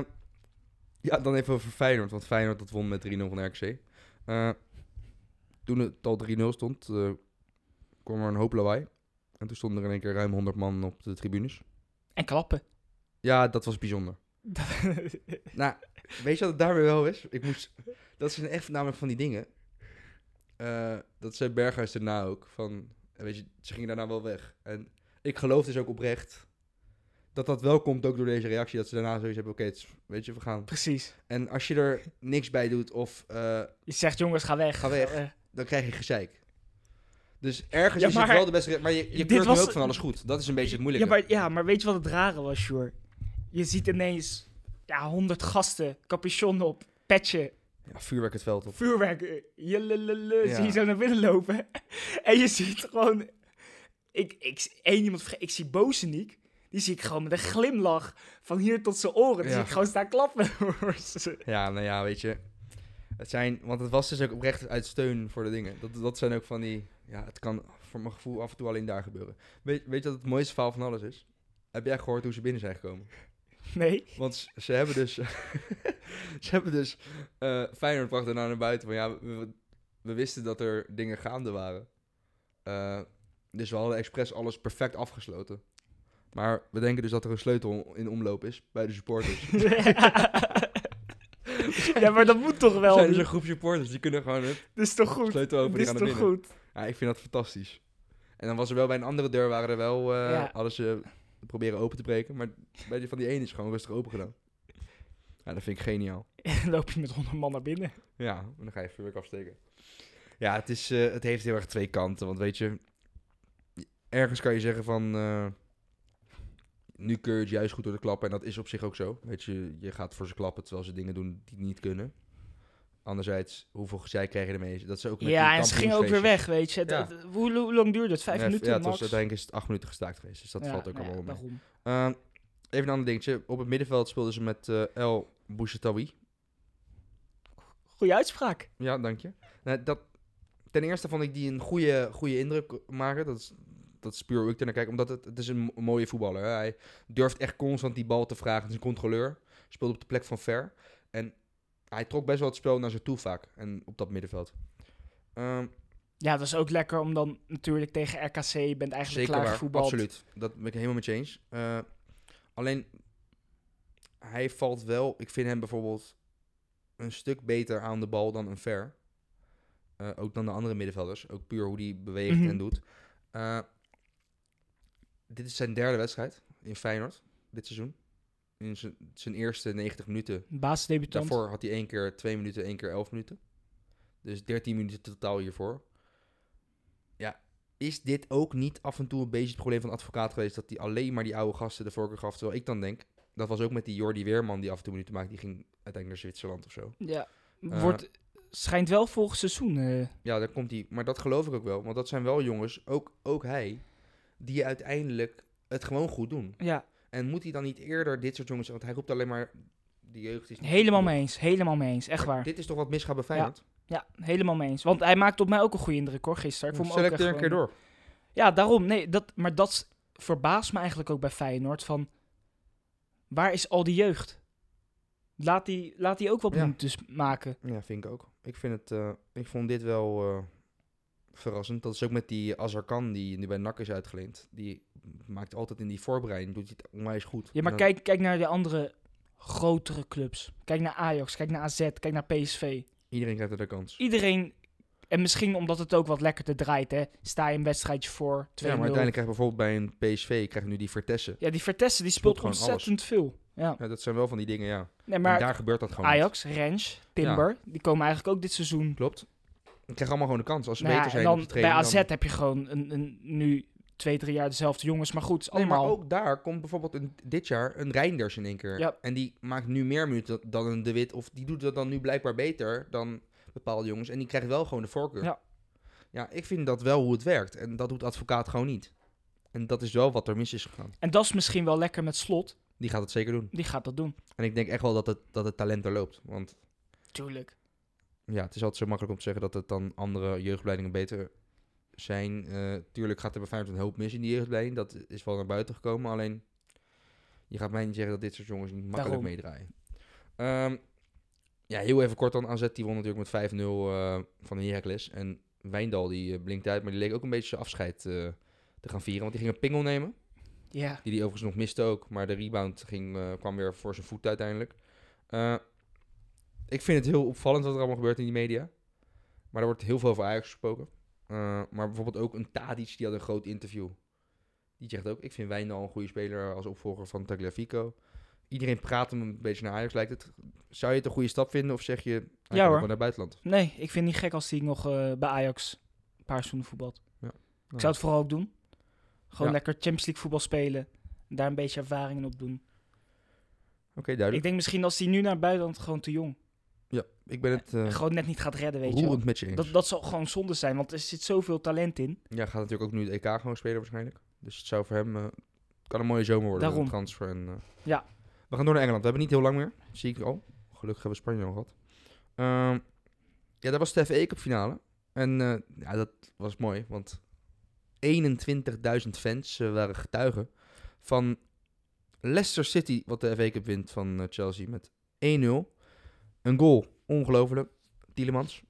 ja, dan even over Feyenoord. Want Feyenoord dat won met 3-0 van RKC. Eh, toen het al 3-0 stond, eh, kwam er een hoop lawaai. En toen stonden er in één keer ruim 100 man op de tribunes. En klappen. Ja, dat was bijzonder. Nou, weet je wat het daarmee wel is? Ik moest, dat zijn echt namelijk van die dingen. Eh, dat zei Berghuis daarna ook. Van, eh, weet je, ze gingen daarna wel weg. En ik geloof dus ook oprecht dat dat wel komt ook door deze reactie. Dat ze daarna zoiets hebben, oké, weet je, we gaan. Precies. En als je er niks bij doet of eh, Je zegt, jongens, ga weg. Ga weg. Dan krijg je gezeik. Dus ergens Ja, is het wel de beste... Maar je, je keurt was- ook van alles goed. Dat is een beetje het ja, moeilijke. maar, ja, maar weet je wat het rare was, Sjoerd? Je ziet ineens ja, 100 gasten, capuchon op, petje, Ja, vuurwerk het veld op. vuurwerk. eh, jelelele, Ja. Zie je zo naar binnen lopen. en je ziet gewoon... Ik, ik, één iemand, ik zie Bozeniek. Die zie ik gewoon met een glimlach van hier tot zijn oren. Die Ja. zie ik gewoon staan klappen. Ja, nou ja, weet je. Het zijn, want het was dus ook oprecht uit steun voor de dingen. Dat, dat zijn ook van die, ja, het kan voor mijn gevoel af en toe alleen daar gebeuren. Weet, weet je wat het mooiste verhaal van alles is? Heb jij gehoord hoe ze binnen zijn gekomen? Nee. Want ze- hebben dus, ze hebben dus, eh Feyenoord bracht daarna naar buiten van, ja, we, we wisten dat er dingen gaande waren. Eh, dus we hadden expres alles perfect afgesloten. Maar we denken dus dat er een sleutel in omloop is bij de supporters. ja, maar dat moet toch Er wel? zijn dus een groep supporters, die kunnen gewoon hup, Dit is toch goed? sleutel open, Dit is toch goed? Ja, ik vind dat fantastisch. En dan was er wel bij een andere deur, waren er wel, Ja. hadden ze proberen open te breken. Maar bij die van die ene is gewoon rustig open gedaan. Ja, dat vind ik geniaal. En loop je met 100 man naar binnen. Ja, en dan ga je vuurwerk afsteken. Ja, het, is, eh, het heeft heel erg twee kanten. Want weet je, ergens kan je zeggen van... eh, nu keur je het juist goed door de klappen. En dat is op zich ook zo. Weet je, je gaat voor ze klappen terwijl ze dingen doen die niet kunnen. Anderzijds, hoeveel gezeik krijg je ermee? Dat is ook met Ja, en ze gingen ook weer weg, weet je. Ja. hoe, hoe lang duurde het? Vijf Ja, minuten Ja, max? was, uiteindelijk is het acht minuten gestaakt geweest. Dus dat Ja, valt ook nou allemaal mee. Ehm, even een ander dingetje. Op het middenveld speelden ze met eh, El Bouchetawi. Goeie uitspraak. Ja, dank je. Nou, dat, ten eerste vond ik die een goede, goede indruk maken. Dat is, dat is puur hoe ik er naar kijk. Omdat het, het is een mo- mooie voetballer. Hè. Hij durft echt constant die bal te vragen. Het is een controleur. Speelde op de plek van Ver. En hij trok best wel het spel naar zich toe vaak. En op dat middenveld. Ehm, Ja, dat is ook lekker om dan natuurlijk tegen RKC, je bent eigenlijk zeker klaar waar. gevoetbald. Absoluut. Dat ben ik helemaal met je eens. Eh, alleen, hij valt wel... Ik vind hem bijvoorbeeld een stuk beter aan de bal dan een Ver. Eh, ook dan de andere middenvelders. Ook puur hoe die beweegt Mhm. en doet. Eh, dit is zijn derde wedstrijd in Feyenoord dit seizoen. In zijn- zijn eerste 90 minuten. Basisdebutant. Daarvoor had hij één keer 2 minuten, één keer 11 minuten. Dus 13 minuten totaal hiervoor. Ja, is dit ook niet af en toe een beetje het probleem van advocaat geweest... dat hij alleen maar die oude gasten de voorkeur gaf? Terwijl ik dan denk, dat was ook met die Jordi Weerman die af en toe minuten maakt. Die ging uiteindelijk naar Zwitserland of zo. Ja, Eh, wordt, schijnt wel volgend seizoen. eh, Ja, daar komt hij. Maar dat geloof ik ook wel. Want dat zijn wel jongens, ook, ook hij, die uiteindelijk het gewoon goed doen. ja, En moet hij dan niet eerder dit soort jongens... Want hij roept alleen maar, die jeugd is niet helemaal mee eens. Helemaal mee eens. Echt Maar waar. Dit is toch wat misgaat bij Feyenoord? Ja, helemaal mee eens. Want hij maakte op mij ook een goede indruk hoor, gisteren. Ik vond hem ook Selecteer echt een keer door. Ja, daarom. Nee, dat, maar dat verbaast me eigenlijk ook bij Feyenoord. Van, waar is al die jeugd? Laat die, laat die ook wat Ja. maken. Ja, vind ik ook. Ik, vind het, eh, ik vond dit wel eh, verrassend. Dat is ook met die Azarkan, die nu bij NAC is uitgeleend. Die maakt altijd in die voorbereiding, doet hij het onwijs goed. Ja, maar dan- kijk, kijk naar de andere grotere clubs. Kijk naar Ajax, kijk naar AZ, kijk naar PSV. Iedereen krijgt er de kans. Iedereen, en misschien omdat het ook wat lekkerder draait, hè. Sta je een wedstrijdje voor 2-0. Ja, maar uiteindelijk krijg je bijvoorbeeld bij een PSV krijg je nu die Vertessen. Ja, die Vertessen, die speelt ontzettend veel. Ja. Ja, dat zijn wel van die dingen, ja. Nee, en maar daar gebeurt dat gewoon. Ajax, Rens, Timber, die komen eigenlijk ook dit seizoen. Klopt. Je krijgt allemaal gewoon de kans. Als ze Nou beter zijn dan op de training. bij AZ heb je gewoon een, een, nu twee, drie jaar dezelfde jongens. Maar goed, Nee, allemaal. maar ook daar komt bijvoorbeeld dit jaar een Reinders in één keer. Ja. En die maakt nu meer minuten dan een De Wit. Of die doet dat dan nu blijkbaar beter dan bepaalde jongens. En die krijgt wel gewoon de voorkeur. Ja. Ja, ik vind dat wel hoe het werkt. En dat doet advocaat gewoon niet. En dat is wel wat er mis is gegaan. En dat is misschien wel lekker met slot. Die gaat het zeker doen. Die gaat dat doen. En ik denk echt wel dat het, dat het talent er loopt. Want Tuurlijk. Ja, het is altijd zo makkelijk om te zeggen dat het dan andere jeugdopleidingen beter zijn. Eh, tuurlijk gaat er bij Feyenoord een hoop mis in die jeugdopleiding. Dat is wel naar buiten gekomen. Alleen, je gaat mij niet zeggen dat dit soort jongens niet makkelijk Daarom. meedraaien. Ehm, ja, heel even kort dan. AZ die won natuurlijk met 5-0 eh, van de Heracles. En Wijndal die eh, blinkt uit, maar die leek ook een beetje zijn afscheid te gaan vieren. Want die ging een pingel nemen. Ja. Die die overigens nog miste ook. Maar de rebound ging, kwam weer voor zijn voet uiteindelijk. Ik vind het heel opvallend wat er allemaal gebeurt in die media. Maar er wordt heel veel over Ajax gesproken. Eh, maar bijvoorbeeld ook een Tadic, die had een groot interview. Die zegt ook, ik vind Wijndal een goede speler als opvolger van Tagliafico. Iedereen praat hem een beetje naar Ajax, lijkt het. Zou je het een goede stap vinden of zeg je, ook hoor. naar het buitenland? Nee, ik vind het niet gek als hij nog eh, bij Ajax een paar seizoenen voetbalt. Ik zou het vooral ook doen. Gewoon Ja. lekker Champions League voetbal spelen. Daar een beetje ervaringen op doen. Oké, duidelijk. Ik denk misschien als hij nu naar buitenland gewoon te jong. Ja, ik ben het eh, gewoon net niet gaat redden, weet je wel. met je eens. Dat, dat zal gewoon zonde zijn, want er zit zoveel talent in. Ja, gaat natuurlijk ook nu het EK gewoon spelen waarschijnlijk. Dus het zou voor hem... eh, kan een mooie zomer worden. Daarom. Een transfer en... eh, Ja. We gaan door naar Engeland. We hebben niet heel lang meer. Zie ik al. Gelukkig hebben we Spanje nog gehad. Ehm, ja, dat was de FA Cup finale. En eh, ja, dat was mooi, want 21.000 fans eh, waren getuigen van Leicester City, wat de FA Cup wint van eh, Chelsea met 1-0. Een goal, ongelooflijk. Tielemans.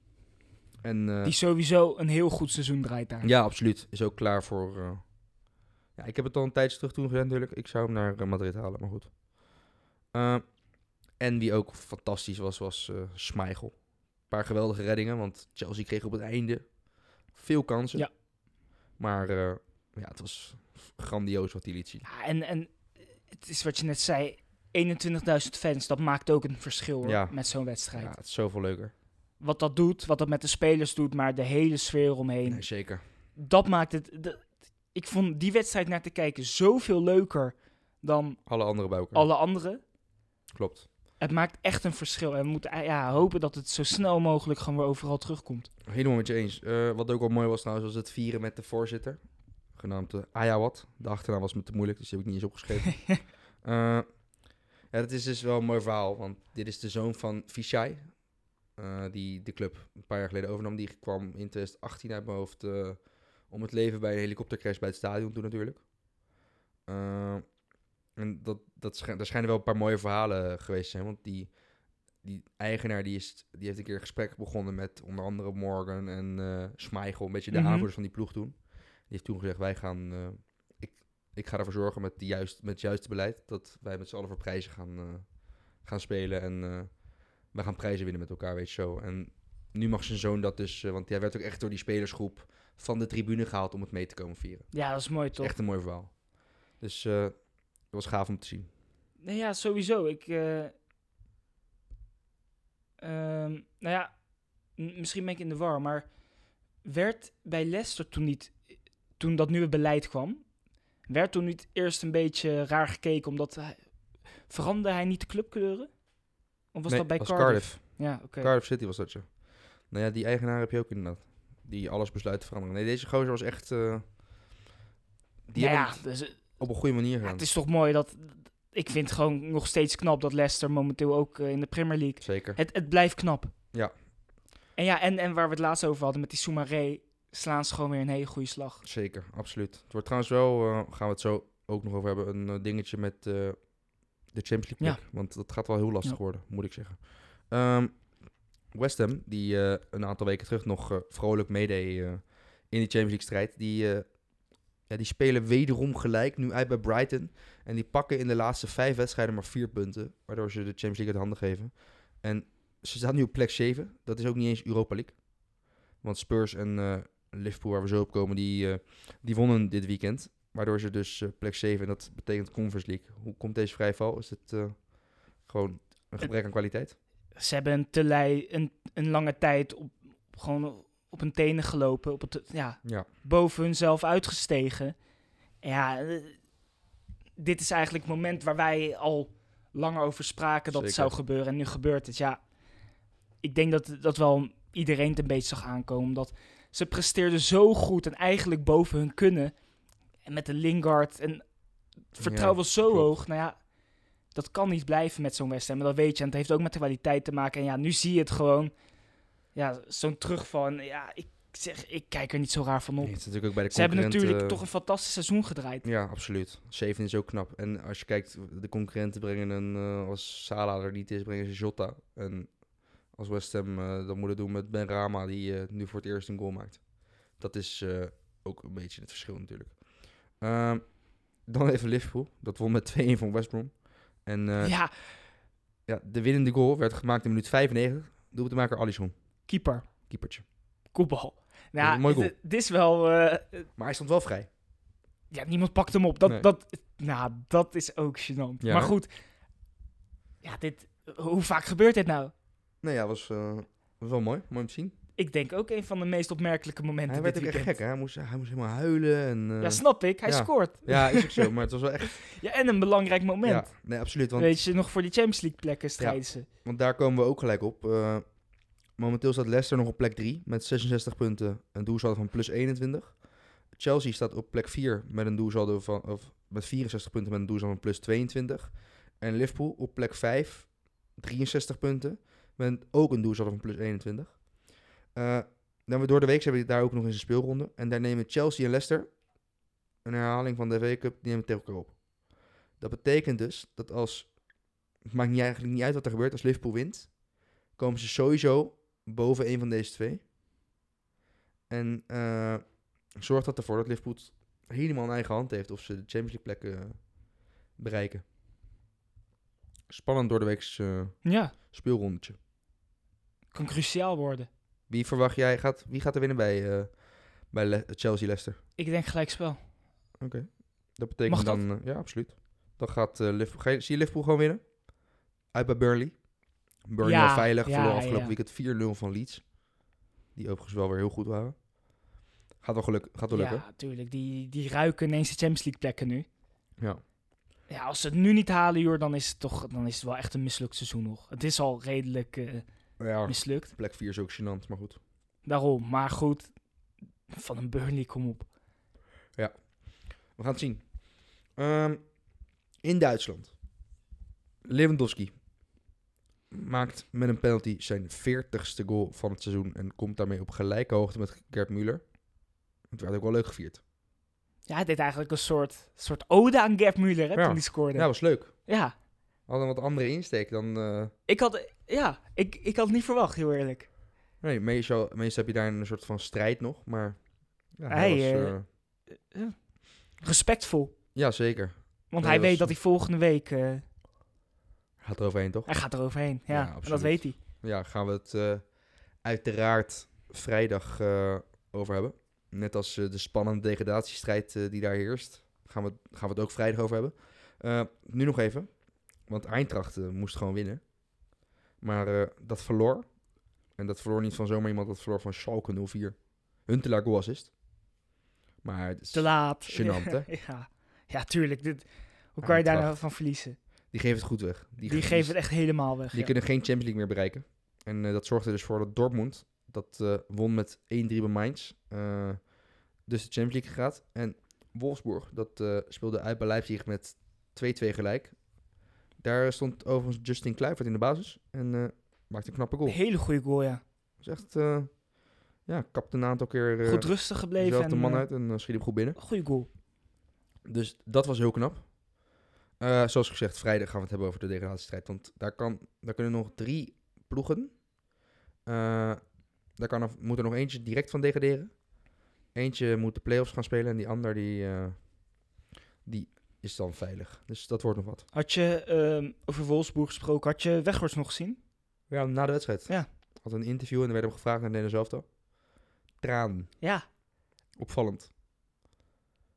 En, eh, Die sowieso een heel goed seizoen draait daar. ja, absoluut. Is ook klaar voor. eh, Ja, ik heb het al een tijdje terug toen gezegd natuurlijk. Ik zou hem naar eh, Madrid halen, maar goed. En wie ook fantastisch was, was Schmeichel. Een paar geweldige reddingen, want Chelsea kreeg op het einde veel kansen. Ja. Maar ja, het was grandioos wat hij liet zien. Ja, en, en het is wat je net zei. 21.000 fans, dat maakt ook een verschil hoor, Ja. met zo'n wedstrijd. Ja, het is zoveel leuker. Wat dat doet, wat dat met de spelers doet, maar de hele sfeer omheen. Nee, zeker. Dat maakt het... de- ik vond die wedstrijd naar te kijken zoveel leuker dan Alle andere bij elkaar. alle andere. Klopt. Het maakt echt een verschil. En we moeten eh, ja, hopen dat het zo snel mogelijk gewoon weer overal terugkomt. Helemaal met je eens. Eh, wat ook wel mooi was trouwens, was het vieren met de voorzitter. Genaamd uh, Ayawat. De achternaam was me te moeilijk, dus die heb ik niet eens opgeschreven. ja, dat is dus wel een mooi verhaal, want dit is de zoon van Fichai. eh, die de club een paar jaar geleden overnam. Die kwam in 2018 uit mijn hoofd eh, om het leven bij een helikoptercrash bij het stadion toen natuurlijk. Eh, en dat, dat daar schijnen wel een paar mooie verhalen geweest te zijn, want die, die eigenaar die, is, die heeft een keer een gesprek begonnen met onder andere Morgan en Schmeichel, een beetje de Mhm. aanvoerders van die ploeg toen. Die heeft toen gezegd, wij gaan, ik, ga ervoor zorgen met, die juist, met het juiste beleid, dat wij met z'n allen voor prijzen gaan, eh, gaan spelen en eh wij gaan prijzen winnen met elkaar, weet je zo. En nu mag zijn zoon dat dus, eh, want hij werd ook echt door die spelersgroep van de tribune gehaald om het mee te komen vieren. Ja, dat is mooi toch? Echt een mooi verhaal. Dus het was gaaf om te zien. Nee, ja, sowieso. Ik, eh, ehm, nou ja, misschien ben ik in de war, maar werd bij Leicester toen niet, toen dat nieuwe beleid kwam, werd toen niet eerst een beetje raar gekeken omdat hij, veranderde hij niet de clubkleuren? Of was Nee, dat bij was Cardiff? Ja, oké. Cardiff City was dat, ja. Nou ja, die eigenaar heb je ook inderdaad. Die alles besluit te veranderen. Nee, deze gozer was echt... eh, die Nou ja, dus, eh, op een goede manier ja, het is toch mooi dat, ik vind gewoon nog steeds knap dat Leicester momenteel ook eh, in de Premier League Zeker. Het, het blijft knap. Ja. En ja, en, en waar we het laatst over hadden met die Soumaré, slaan ze gewoon weer een hele goede slag. Zeker, absoluut. Het wordt trouwens wel, eh, gaan we het zo ook nog over hebben, een eh, dingetje met eh, de Champions League Ja. Want dat gaat wel heel lastig Ja. worden, moet ik zeggen. Ehm West Ham, die een aantal weken terug nog vrolijk meedeed in die Champions League strijd, die, ja, die spelen wederom gelijk, nu uit bij Brighton. En die pakken in de laatste vijf wedstrijden maar vier punten, waardoor ze de Champions League uit handen geven. En ze staan nu op plek 7. Dat is ook niet eens Europa League. Want Spurs en Liverpool, waar we zo op komen, die, eh, die wonnen dit weekend. Waardoor ze dus eh, plek 7, en dat betekent Conference League. Hoe komt deze vrijval? Is het eh, gewoon een gebrek aan kwaliteit? Ze hebben een, te lei, een, een lange tijd op, gewoon op hun tenen gelopen, op het, ja, Ja, boven hunzelf uitgestegen. Ja, dit is eigenlijk het moment waar wij al langer over spraken dat het zou gebeuren. En nu gebeurt het. Ja, ik denk dat, dat wel iedereen het een beetje zag aankomen. Omdat ze presteerden zo goed en eigenlijk boven hun kunnen. En met de Lingard en het vertrouwen Ja, was zo klopt. hoog. Nou ja, dat kan niet blijven met zo'n West Ham. Maar dat weet je. En het heeft ook met de kwaliteit te maken. En ja, nu zie je het gewoon. Ja, zo'n terugval. En ja, ik zeg, ik kijk er niet zo raar van op. Nee, het is natuurlijk ook bij de Ze hebben natuurlijk toch een fantastisch seizoen gedraaid. Ja, absoluut. Zeven is ook knap. En als je kijkt, de concurrenten brengen een, eh, als Salah er niet is, brengen ze Jota. En als West Ham eh, dat moeten doen met Ben Rama, die eh, nu voor het eerst een goal maakt. Dat is eh, ook een beetje het verschil natuurlijk. Ehm, dan even Liverpool. Dat won met 2-1 van West Brom. En ja. ja, de winnende goal werd gemaakt in minuut 95. Doelpuntemaker Alisson, keeper. keepertje. Koepel. Nou, mooi goal. het is wel... Maar hij stond wel vrij. ja, niemand pakt hem op. Dat, Nee. dat, nou, dat is ook gênant. Ja, maar goed. Ja, dit, hoe vaak gebeurt dit nou? Nee, ja, was, was wel mooi. Mooi om te zien. Ik denk ook een van de meest opmerkelijke momenten Hij werd ook echt gek, hè? Hij moest, hij moest helemaal huilen. En, eh, Ja, snap ik. Hij ja. scoort. Ja, is ook zo, maar het was wel echt... Ja, en een belangrijk moment. Ja, nee, absoluut. Want, Weet je, nog voor die Champions League plekken strijden ze. want daar komen we ook gelijk op. Eh, momenteel staat Leicester nog op plek 3 met 66 punten, een doelsaldo van plus 21. Chelsea staat op plek 4 met een doelsaldo van, of met 64 punten met een doelsaldo van plus 22. En Liverpool op plek 5, 63 punten, ook een doelsaldo van plus 21. Eh, dan we door de week hebben we daar ook nog eens een speelronde. En daar nemen Chelsea en Leicester een herhaling van de FA Cup, die nemen tegen elkaar op. Dat betekent dus dat als, het maakt niet, eigenlijk niet uit wat er gebeurt, als Liverpool wint, komen ze sowieso boven een van deze twee. En eh zorgt dat ervoor dat Liverpool helemaal in eigen hand heeft of ze de Champions League plekken eh, bereiken. Spannend door de week's eh, Ja, speelrondetje. Kan cruciaal worden. Wie verwacht jij, gaat, wie gaat er winnen bij, eh, bij Le- Chelsea-Leicester? Ik denk gelijkspel. Oké. Dat betekent Mag dat? dan... eh, ja, absoluut. Dan gaat eh, Liverpool... Ga je, zie je Liverpool gewoon winnen? Uit bij Burnley. Burnley Ja, veilig. ja, verloor afgelopen weekend 4-0 van Leeds. Die overigens wel weer heel goed waren. Gaat wel, geluk, gaat wel lukken. Ja, tuurlijk. Die, die ruiken ineens de Champions League plekken nu. Ja. Ja, als ze het nu niet halen, joh, dan is het toch dan is het wel echt een mislukt seizoen nog. Het is al redelijk ja. mislukt. Plek 4 is ook gênant, maar goed. Daarom. Maar goed, van een Burnley, kom op. We gaan het zien. Ehm, in Duitsland. Lewandowski maakt met een penalty zijn 40ste goal van het seizoen en komt daarmee op gelijke hoogte met Gerd Müller. Het werd ook wel leuk gevierd. Ja, hij deed eigenlijk een soort, soort ode aan Gerd Müller, hè, Ja. toen hij scoorde. Ja, was leuk. Ja, Hadden een wat andere insteek dan... eh, ik had, ja, ik, ik had het niet verwacht, heel eerlijk. nee, meestal, meestal heb je daar een soort van strijd nog, maar... Ja, hij Hij, was, eh, eh, Respectvol. ja, zeker. Want Nee, hij dat weet is- dat hij volgende week, eh, Gaat er overheen, toch? hij gaat er overheen. Ja, Ja, en dat absoluut. weet hij. Ja, gaan we het eh, uiteraard vrijdag eh, over hebben. Net als eh, de spannende degradatiestrijd eh, die daar heerst. Gaan we, gaan we het ook vrijdag over hebben. Eh, nu nog even. Want Eintracht eh, moest gewoon winnen. Maar eh, dat verloor. En dat verloor niet van zomaar iemand. Dat verloor van Schalke 04. Huntelaar goal assist. Maar het is, Te laat. Gênant, hè? ja. ja, tuurlijk. Dit, hoe kan je daar nou van verliezen? die geven het goed weg. Die, die geven het echt helemaal weg. Die ja. kunnen geen Champions League meer bereiken. En eh, dat zorgde dus voor dat Dortmund, dat won met 1-3 bij Mainz, dus de Champions League gaat. En Wolfsburg, dat speelde uit bij Leipzig met 2-2 gelijk. Daar stond overigens Justin Kluivert in de basis en eh, maakte een knappe goal. Een hele goede goal, ja. Dat is echt, eh, ja, kapte een aantal keer eh Goed rustig gebleven. dezelfde en, man uit en schiet hem goed binnen. Goede goal. Dus dat was heel knap. Zoals gezegd, vrijdag gaan we het hebben over de degradatiestrijd. Want daar, kan, daar kunnen nog drie ploegen. Daar kan er, moet er nog eentje direct van degraderen. Eentje moet de play-offs gaan spelen en die ander die, die is dan veilig. Dus dat wordt nog wat. Had je ehm, over Wolfsburg gesproken, had je Weghorst nog gezien? Ja, na de wedstrijd. Ja. Had een interview en er werd hem gevraagd naar Nederland zelf Traan. Ja. Opvallend.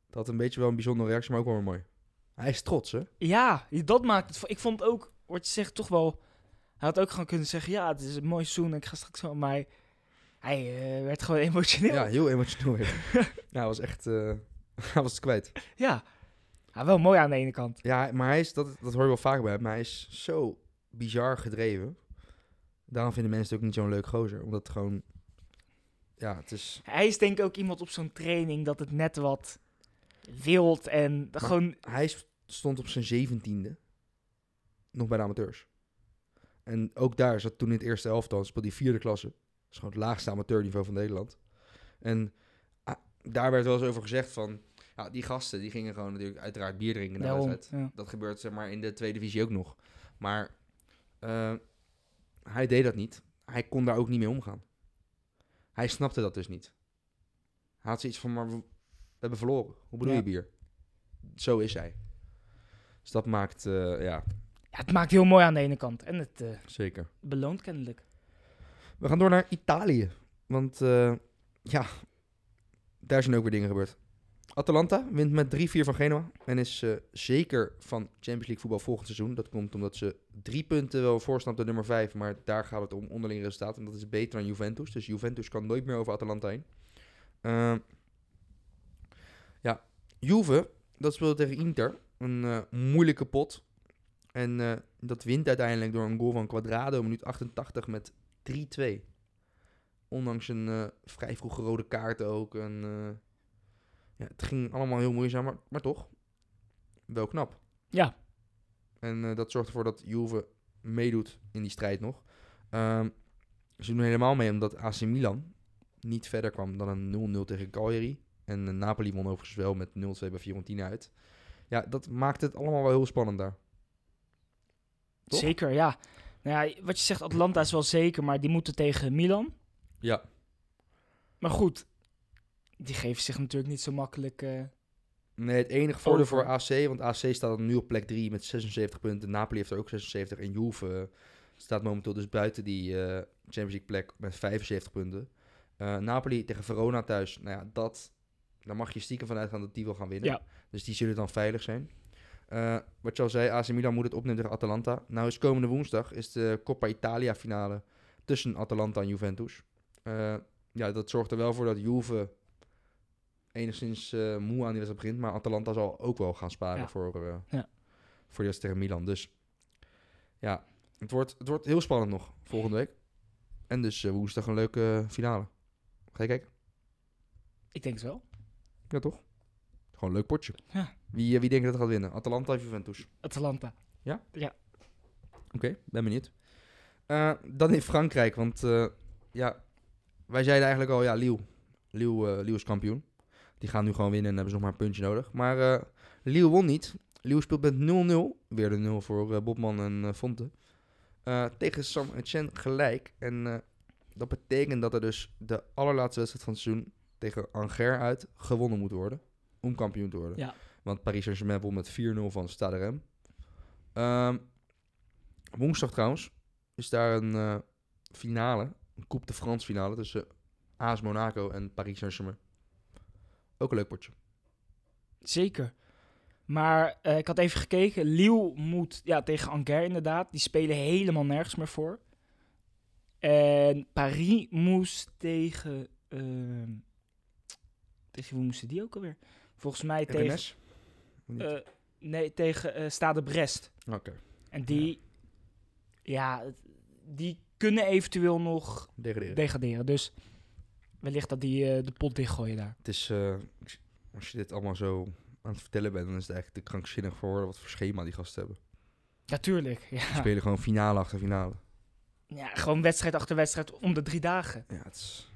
Dat had een beetje wel een bijzondere reactie, maar ook wel weer mooi. Hij is trots, hè? Ja, dat maakt het... Ik vond ook, wordt je zegt, toch wel... Hij had ook gewoon kunnen zeggen, ja, het is een mooi seizoen en ik ga straks wel... Maar hij, hij, eh, werd gewoon emotioneel. Ja, heel emotioneel. ja, hij was echt... eh, Hij was het kwijt. Ja. Ja, wel mooi aan de ene kant. Ja, maar hij is, dat, dat hoor je wel vaak bij hem, maar hij is zo bizar gedreven. Daarom vinden mensen het ook niet zo'n leuk gozer. Omdat het gewoon... Ja, het is... Hij is denk ik ook iemand op zo'n training dat het net wat wild en gewoon... Hij stond op zijn zeventiende nog bij de amateurs. En ook daar zat toen in het eerste elftal, speelde hij vierde klasse. Dat is gewoon het laagste amateurniveau van Nederland. En ah, daar werd wel eens over gezegd van... Ja, die gasten die gingen gewoon natuurlijk uiteraard bier drinken na de Daarom, wedstrijd. ja. Dat gebeurt zeg maar in de tweede divisie ook nog. Maar eh, hij deed dat niet. Hij kon daar ook niet mee omgaan. Hij snapte dat dus niet. Hij had zoiets van, maar we, we hebben verloren. Hoe bedoel Ja. je bier? Zo is hij. Dus dat maakt, eh, ja, Ja, het maakt heel mooi aan de ene kant. En het eh, zeker. beloont kennelijk. We gaan door naar Italië. Want ja, daar zijn ook weer dingen gebeurd. Atalanta wint met 3-4 van Genoa. En is eh, zeker van Champions League voetbal volgend seizoen. Dat komt omdat ze drie punten wel voorstaan op de nummer 5. Maar daar gaat het om onderling resultaat. En dat is beter dan Juventus. Dus Juventus kan nooit meer over Atalanta heen. Eh, ja, Juve, dat speelde tegen Inter. Een eh, moeilijke pot. En eh, dat wint uiteindelijk door een goal van Quadrado, minuut 88 met 3-2. Ondanks een vrij vroege rode kaart ook. En, ja, het ging allemaal heel moeizaam, maar, maar toch. Wel knap. Ja, En eh, dat zorgt ervoor dat Juve meedoet in die strijd nog. Ehm, ze doen helemaal mee omdat AC Milan niet verder kwam dan een 0-0 tegen Cagliari. En eh, Napoli won overigens wel met 0-2 bij Fiorentina uit. Ja, dat maakt het allemaal wel heel spannend daar. Toch? zeker, ja. Nou ja, wat je zegt, Atlanta is wel zeker, maar die moeten tegen Milan. Ja, Maar goed, die geven zich natuurlijk niet zo makkelijk... eh, Nee, het enige voordeel voor AC, want AC staat nu op plek 3 met 76 punten. Napoli heeft er ook 76 en Juve staat momenteel dus buiten die eh, Champions League plek met 75 punten. Eh, Napoli tegen Verona thuis, nou ja, dat, daar mag je stiekem vanuit gaan dat die wil gaan winnen. Ja. Dus die zullen dan veilig zijn. Wat je al zei, AC Milan moet het opnemen tegen Atalanta. Nou is komende woensdag is de Coppa Italia finale tussen Atalanta en Juventus. Ja, dat zorgt er wel voor dat Juve enigszins eh, moe aan die wedstrijd begint. Maar Atalanta zal ook wel gaan sparen Ja. voor, eh Ja. voor de wedstrijd tegen Milan. Dus ja, het wordt, het wordt heel spannend nog volgende week. En dus eh, woensdag een leuke finale. Ga je kijken? ik denk het wel. Ja, toch? Gewoon een leuk potje. Ja. Wie, eh, wie denkt dat gaat winnen? Atalanta of Juventus? Atalanta. Oké, ben benieuwd. Eh, dan in Frankrijk, want eh, ja, wij zeiden eigenlijk al, ja, Lille. Lille, eh, Lille is kampioen. Die gaan nu gewoon winnen en hebben ze nog maar een puntje nodig. Maar eh Lille won niet. Lille speelt met 0-0. Weer de 0 voor eh, Bobman en eh, Fonte. Tegen Sam Etienne gelijk. En dat betekent dat er dus de allerlaatste wedstrijd van het seizoen tegen Angers uit gewonnen moet worden. Om kampioen te worden. Ja. Want Paris Saint-Germain won met 4-0 van Stade Rennes. Ehm, woensdag trouwens is daar een finale. Een Coupe de France finale tussen AS Monaco en Paris Saint-Germain. Ook een leuk potje. Zeker. Maar eh, ik had even gekeken. Lille moet ja, tegen Angers inderdaad. Die spelen helemaal nergens meer voor. En Paris moest tegen... ehm, tegen wie moesten die ook alweer? Volgens mij tegen... RMS? Eh, nee, tegen eh Stade Brest. Oké, En die... Ja, die kunnen eventueel nog degraderen. degraderen. Dus wellicht dat die eh, de pot dichtgooien daar. Het is, eh, als je dit allemaal zo aan het vertellen bent, dan is het eigenlijk te krankzinnig voor wat voor schema die gasten hebben. Natuurlijk, Die ja. spelen gewoon finale achter finale. ja. Gewoon wedstrijd achter wedstrijd om de drie dagen. Ja, het is...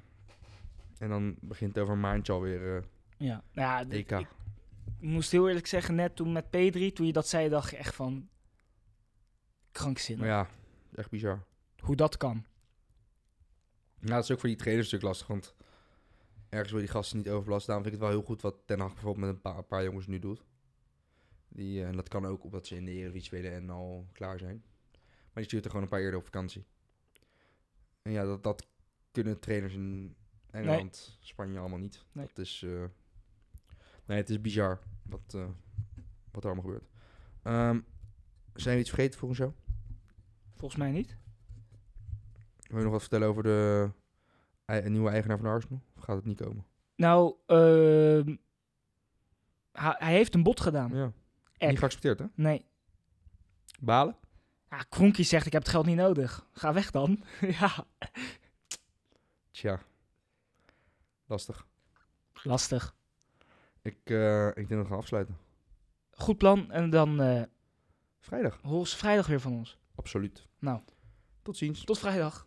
En dan begint het over een maandje alweer eh Ja, nou ja, EK. ik moest heel eerlijk zeggen, net toen met P3, toen je dat zei, dacht je echt van krankzinnig. Maar ja, echt bizar. Hoe dat kan. Ja, dat is ook voor die trainers natuurlijk lastig, want ergens wil je die gasten niet overbelasten. Daarom vind ik het wel heel goed wat Ten Hag bijvoorbeeld met een paar, een paar jongens nu doet. Die, eh, en dat kan ook omdat ze in de Eredivisie spelen en al klaar zijn. Maar die stuurt er gewoon een paar eerder op vakantie. En ja, dat, dat kunnen trainers in Engeland, Spanje allemaal niet. Nee. Dat is... eh, nee, het is bizar wat, eh, wat er allemaal gebeurt. Ehm, zijn we iets vergeten volgens jou? Volgens mij niet. Wil je nog wat vertellen over de nieuwe eigenaar van Arsenal? Of gaat het niet komen? Nou, ehm, hij, heeft een bot gedaan. Ja. Niet geaccepteerd, hè? Nee. Balen? Ja, zegt, ik heb het geld niet nodig. Ga weg dan. ja, Tja. Lastig. lastig. Ik, eh, ik denk dat we gaan afsluiten. Goed plan. En dan eh Vrijdag. horen ze vrijdag weer van ons. Absoluut. Nou. Tot ziens. Tot vrijdag.